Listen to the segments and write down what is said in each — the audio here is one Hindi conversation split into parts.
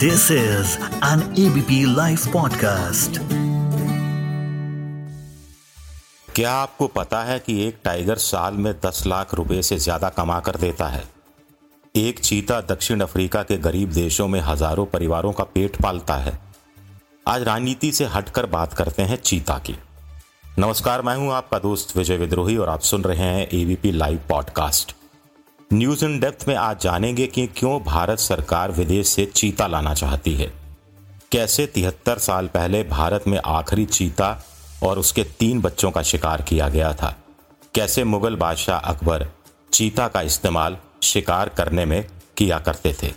This is an ABP Life podcast. क्या आपको पता है कि एक टाइगर साल में 10 लाख रुपए से ज़्यादा कमा कर देता है? एक चीता दक्षिण अफ्रीका के गरीब देशों में हज़ारों परिवारों का पेट पालता है। आज राजनीति से हटकर बात करते हैं चीता की। नमस्कार, मैं हूँ आपका दोस्त विजय विद्रोही और आप सुन रहे हैं ABP live podcast news in depth में आज जानेंगे कि क्यों भारत सरकार विदेश से चीता लाना चाहती है। कैसे तिहत्तर साल पहले भारत में आखिरी चीता और उसके तीन बच्चों का शिकार किया गया था? कैसे मुगल बादशाह अकबर चीता का इस्तेमाल शिकार करने में किया करते थे?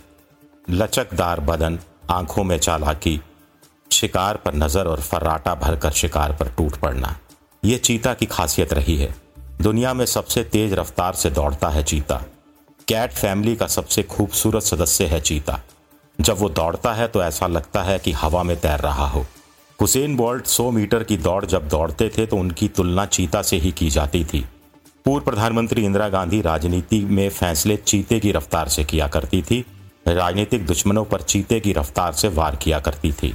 लचकदार बदन, आँखों में चालाकी, शिकार पर नज़र और फर्राटा भरकर शिकार पर टूट पड़ना। यह चीता की खासियत रही है। दुनिया में सबसे तेज रफ्तार से दौड़ता है चीता। कैट फैमिली का सबसे खूबसूरत सदस्य है चीता। जब वो दौड़ता है तो ऐसा लगता है कि हवा में तैर रहा हो। हुसैन बोल्ट 100 मीटर की दौड़ जब दौड़ते थे तो उनकी तुलना चीता से ही की जाती थी। पूर्व प्रधानमंत्री इंदिरा गांधी राजनीति में फैसले चीते की रफ्तार से किया करती थी। राजनीतिक दुश्मनों पर चीते की रफ्तार से वार किया करती थी।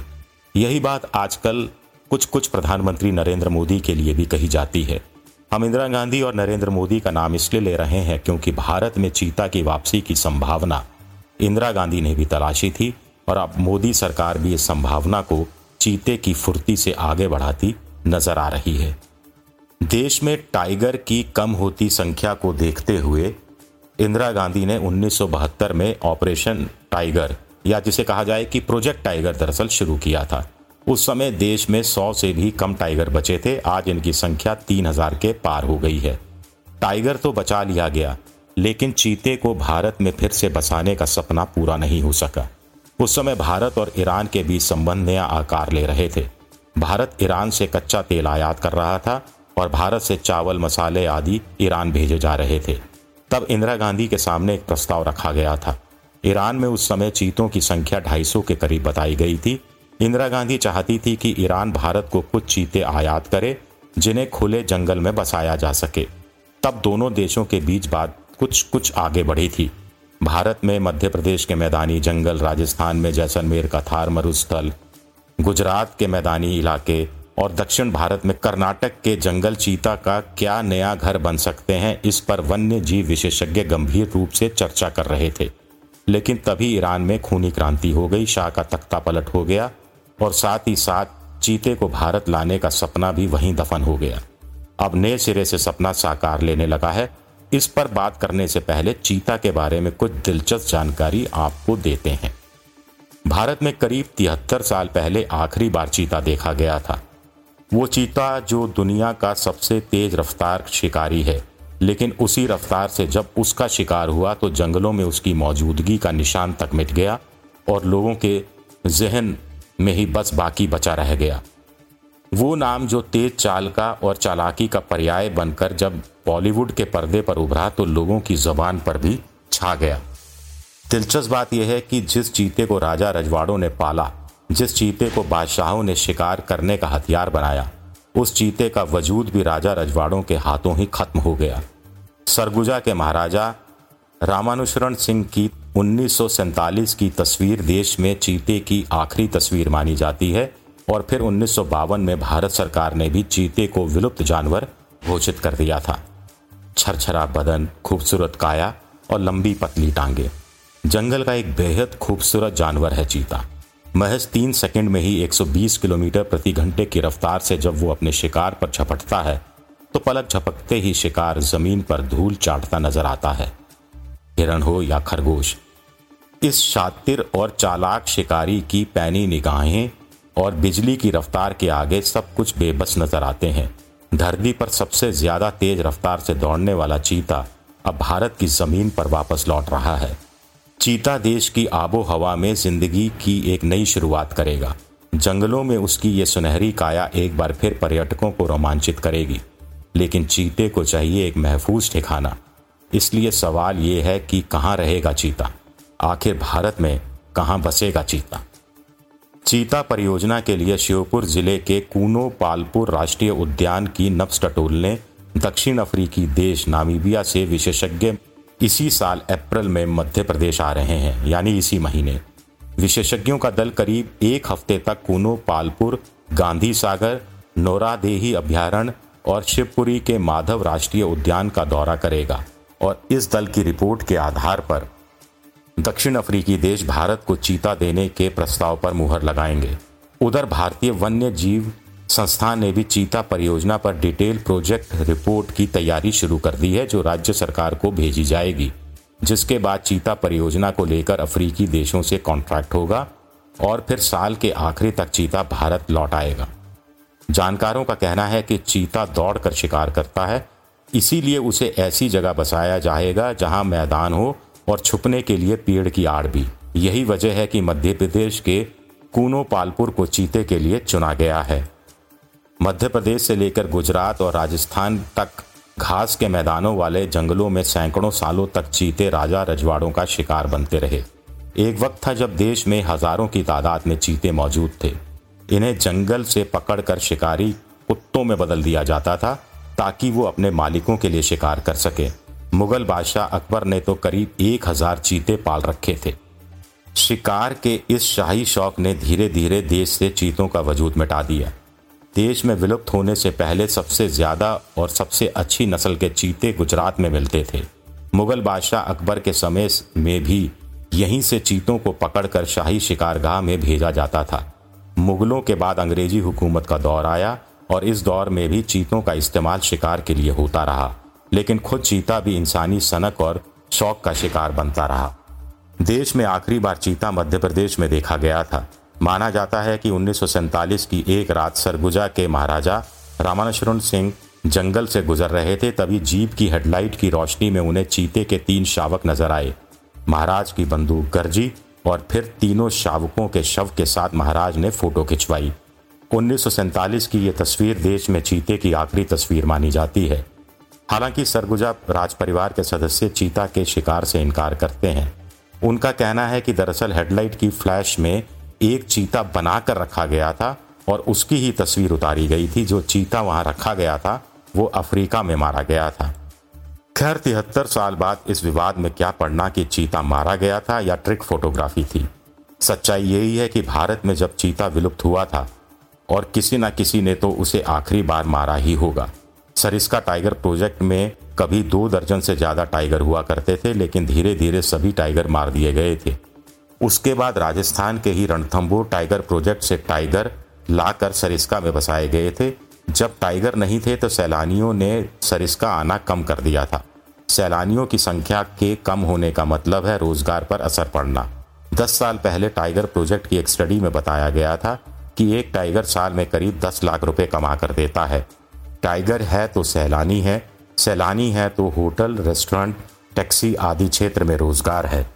यही बात आजकल कुछ कुछ प्रधानमंत्री नरेंद्र मोदी के लिए भी कही जाती है। हम इंदिरा गांधी और नरेंद्र मोदी का नाम इसलिए ले रहे हैं क्योंकि भारत में चीता की वापसी की संभावना इंदिरा गांधी ने भी तलाशी थी और अब मोदी सरकार भी इस संभावना को चीते की फुर्ती से आगे बढ़ाती नज़र आ रही है। देश में टाइगर की कम होती संख्या को देखते हुए इंदिरा गांधी ने 1972 में ऑपरेशन टाइगर या जिसे कहा जाए कि प्रोजेक्ट टाइगर दरअसल शुरू किया था। उस समय देश में सौ से भी कम टाइगर बचे थे। आज इनकी संख्या तीन हज़ार के पार हो गई है। टाइगर तो बचा लिया गया, लेकिन चीते को भारत में फिर से बसाने का सपना पूरा नहीं हो सका। उस समय भारत और ईरान के बीच संबंध नया आकार ले रहे थे। भारत ईरान से कच्चा तेल आयात कर रहा था और भारत से चावल, मसाले आदि ईरान भेजे जा रहे थे। तब इंदिरा गांधी के सामने एक प्रस्ताव रखा गया था। ईरान में उस समय चीतों की संख्या 250 के करीब बताई गई थी। इंदिरा गांधी चाहती थी कि ईरान भारत को कुछ चीते आयात करे, जिन्हें खुले जंगल में बसाया जा सके। तब दोनों देशों के बीच बात कुछ कुछ आगे बढ़ी थी। भारत में मध्य प्रदेश के मैदानी जंगल, राजस्थान में जैसलमेर का थार मरुस्थल, गुजरात के मैदानी इलाके और दक्षिण भारत में कर्नाटक के जंगल चीता का क्या नया घर बन सकते हैं, इस पर वन्य जीव विशेषज्ञ गंभीर रूप से चर्चा कर रहे थे। लेकिन तभी ईरान में खूनी क्रांति हो गई, शाह का तख्ता पलट हो गया और साथ ही साथ चीते को भारत लाने का सपना भी वहीं दफन हो गया। अब नए सिरे से सपना साकार लेने लगा है। इस पर बात करने से पहले चीता के बारे में कुछ दिलचस्प जानकारी आपको देते हैं। भारत में करीब तिहत्तर साल पहले आखिरी बार चीता देखा गया था। वो चीता जो दुनिया का सबसे तेज रफ्तार शिकारी है, लेकिन उसी रफ्तार से जब उसका शिकार हुआ तो जंगलों में उसकी मौजूदगी का निशान तक मिट गया और लोगों के जहन में ही बस बाकी बचा रह गया। वो नाम जो तेज चाल का और चालाकी का पर्याय बनकर जब बॉलीवुड के पर्दे पर उभरा तो लोगों की जबान पर भी छा गया। दिलचस्प बात यह है कि जिस चीते को राजा रजवाड़ों ने पाला, जिस चीते को बादशाहों ने शिकार करने का हथियार बनाया, उस चीते का वजूद भी राजा रजवाड़ों के हाथों ही खत्म हो गया। सरगुजा के महाराजा रामानुशरण सिंह की उन्नीस सौ सैंतालीस की तस्वीर देश में चीते की आखिरी तस्वीर मानी जाती है और फिर उन्नीस सौ बावन में भारत सरकार ने भी चीते को विलुप्त जानवर घोषित कर दिया था। छरछरा बदन, खूबसूरत काया और लंबी पतली टांगे। जंगल का एक बेहद खूबसूरत जानवर है चीता। महज तीन सेकंड में ही 120 किलोमीटर प्रति घंटे की रफ्तार से जब वो अपने शिकार पर झपटता है तो पलक झपकते ही शिकार ज़मीन पर धूल चाटता नज़र आता है। हिरण हो या खरगोश इस शातिर और चालाक शिकारी की पैनी निगाहें और बिजली की रफ्तार के आगे सब कुछ बेबस नज़र आते हैं। धरती पर सबसे ज़्यादा तेज रफ्तार से दौड़ने वाला चीता अब भारत की ज़मीन पर वापस लौट रहा है। चीता देश की आबो हवा में ज़िंदगी की एक नई शुरुआत करेगा। जंगलों में उसकी ये सुनहरी काया एक बार फिर पर्यटकों को रोमांचित करेगी। लेकिन चीते को चाहिए एक महफूज ठिकाना। इसलिए सवाल ये है कि कहाँ रहेगा चीता? आखिर भारत में कहाँ बसेगा चीता? चीता परियोजना के लिए श्योपुर ज़िले के कूनो पालपुर राष्ट्रीय उद्यान की नब्स टटोल ने दक्षिण अफ्रीकी देश नामीबिया से विशेषज्ञ इसी साल अप्रैल में मध्य प्रदेश आ रहे हैं, यानी इसी महीने। विशेषज्ञों का दल करीब एक हफ़्ते तक कूनो पालपुर गांधी सागर नोरादेही अभ्यारण्य और शिवपुरी के माधव राष्ट्रीय उद्यान का दौरा करेगा और इस दल की रिपोर्ट के आधार पर दक्षिण अफ्रीकी देश भारत को चीता देने के प्रस्ताव पर मुहर लगाएँगे। उधर भारतीय वन्य जीव संस्थान ने भी चीता परियोजना पर डिटेल प्रोजेक्ट रिपोर्ट की तैयारी शुरू कर दी है, जो राज्य सरकार को भेजी जाएगी, जिसके बाद चीता परियोजना को लेकर अफ्रीकी देशों से कॉन्ट्रैक्ट होगा और फिर साल के आखिरी तक चीता भारत लौट आएगा। जानकारों का कहना है कि चीता दौड़ कर शिकार करता है, इसीलिए उसे ऐसी जगह बसाया जाएगा जहाँ मैदान हो और छुपने के लिए पेड़ की आड़ भी। यही वजह है कि मध्य प्रदेश के कूनो पालपुर को चीते के लिए चुना गया है। मध्य प्रदेश से लेकर गुजरात और राजस्थान तक घास के मैदानों वाले जंगलों में सैकड़ों सालों तक चीते राजा रजवाड़ों का शिकार बनते रहे। एक वक्त था जब देश में हज़ारों की तादाद में चीते मौजूद थे। इन्हें जंगल से पकड़कर शिकारी कुत्तों में बदल दिया जाता था ताकि वो अपने मालिकों के लिए शिकार कर सके। मुगल बादशाह अकबर ने तो करीब एक हज़ार चीते पाल रखे थे। शिकार के इस शाही शौक ने धीरे धीरे देश से चीतों का वजूद मिटा दिया। देश में विलुप्त होने से पहले सबसे ज़्यादा और सबसे अच्छी नस्ल के चीते गुजरात में मिलते थे। मुगल बादशाह अकबर के समय में भी यहीं से चीतों को पकड़कर शाही शिकारगाह में भेजा जाता था। मुगलों के बाद अंग्रेज़ी हुकूमत का दौर आया और इस दौर में भी चीतों का इस्तेमाल शिकार के लिए होता रहा। लेकिन खुद चीता भी इंसानी सनक और शौक का शिकार बनता रहा। देश में आखिरी बार चीता मध्य प्रदेश में देखा गया था। माना जाता है कि उन्नीस सौ सैंतालीस की एक रात सरगुजा के महाराजा रामानुशरण सिंह जंगल से गुजर रहे थे, तभी जीप की हेडलाइट की रोशनी में उन्हें चीते के तीन शावक नज़र आए। महाराज की बंदूक गर्जी और फिर तीनों शावकों के शव के साथ महाराज ने फ़ोटो खिंचवाई। उन्नीस सौ सैंतालीस की यह तस्वीर देश में चीते की आखिरी तस्वीर मानी जाती है। हालाँकि सरगुजा राज परिवार के सदस्य चीता के शिकार से इनकार करते हैं। उनका कहना है कि दरअसल हेडलाइट की फ्लैश में एक चीता बनाकर रखा गया था और उसकी ही तस्वीर उतारी गई थी, जो चीता वहाँ रखा गया था, वो अफ्रीका में मारा गया था। खैर, तिहत्तर साल बाद इस विवाद में क्या पढ़ना कि चीता मारा गया था या ट्रिक फोटोग्राफी थी। सच्चाई यही है कि भारत में जब चीता विलुप्त हुआ था और किसी न किसी ने तो उसे आखिरी बार मारा ही होगा। सरिस्का टाइगर प्रोजेक्ट में कभी दो दर्जन से ज़्यादा टाइगर हुआ करते थे, लेकिन धीरे धीरे सभी टाइगर मार दिए गए थे। उसके बाद राजस्थान के ही रणथंबोर टाइगर प्रोजेक्ट से टाइगर लाकर सरिस्का में बसाए गए थे। जब टाइगर नहीं थे तो सैलानियों ने सरिस्का आना कम कर दिया था। सैलानियों की संख्या के कम होने का मतलब है रोज़गार पर असर पड़ना। दस साल पहले टाइगर प्रोजेक्ट की एक स्टडी में बताया गया था कि एक टाइगर साल में करीब दस लाख रुपए कमा कर देता है। टाइगर है तो सैलानी है सैलानी है तो होटल, रेस्टोरेंट, टैक्सी आदि क्षेत्र में रोज़गार है।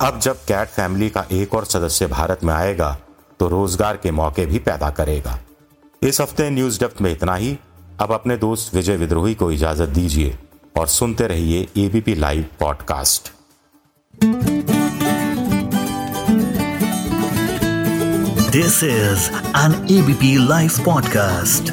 अब जब कैट फैमिली का एक और सदस्य भारत में आएगा तो रोज़गार के मौके भी पैदा करेगा। इस हफ़्ते न्यूज़ डेप्थ में इतना ही। अब अपने दोस्त विजय विद्रोही को इजाज़त दीजिए और सुनते रहिए ABP live podcast this is an ABP live podcast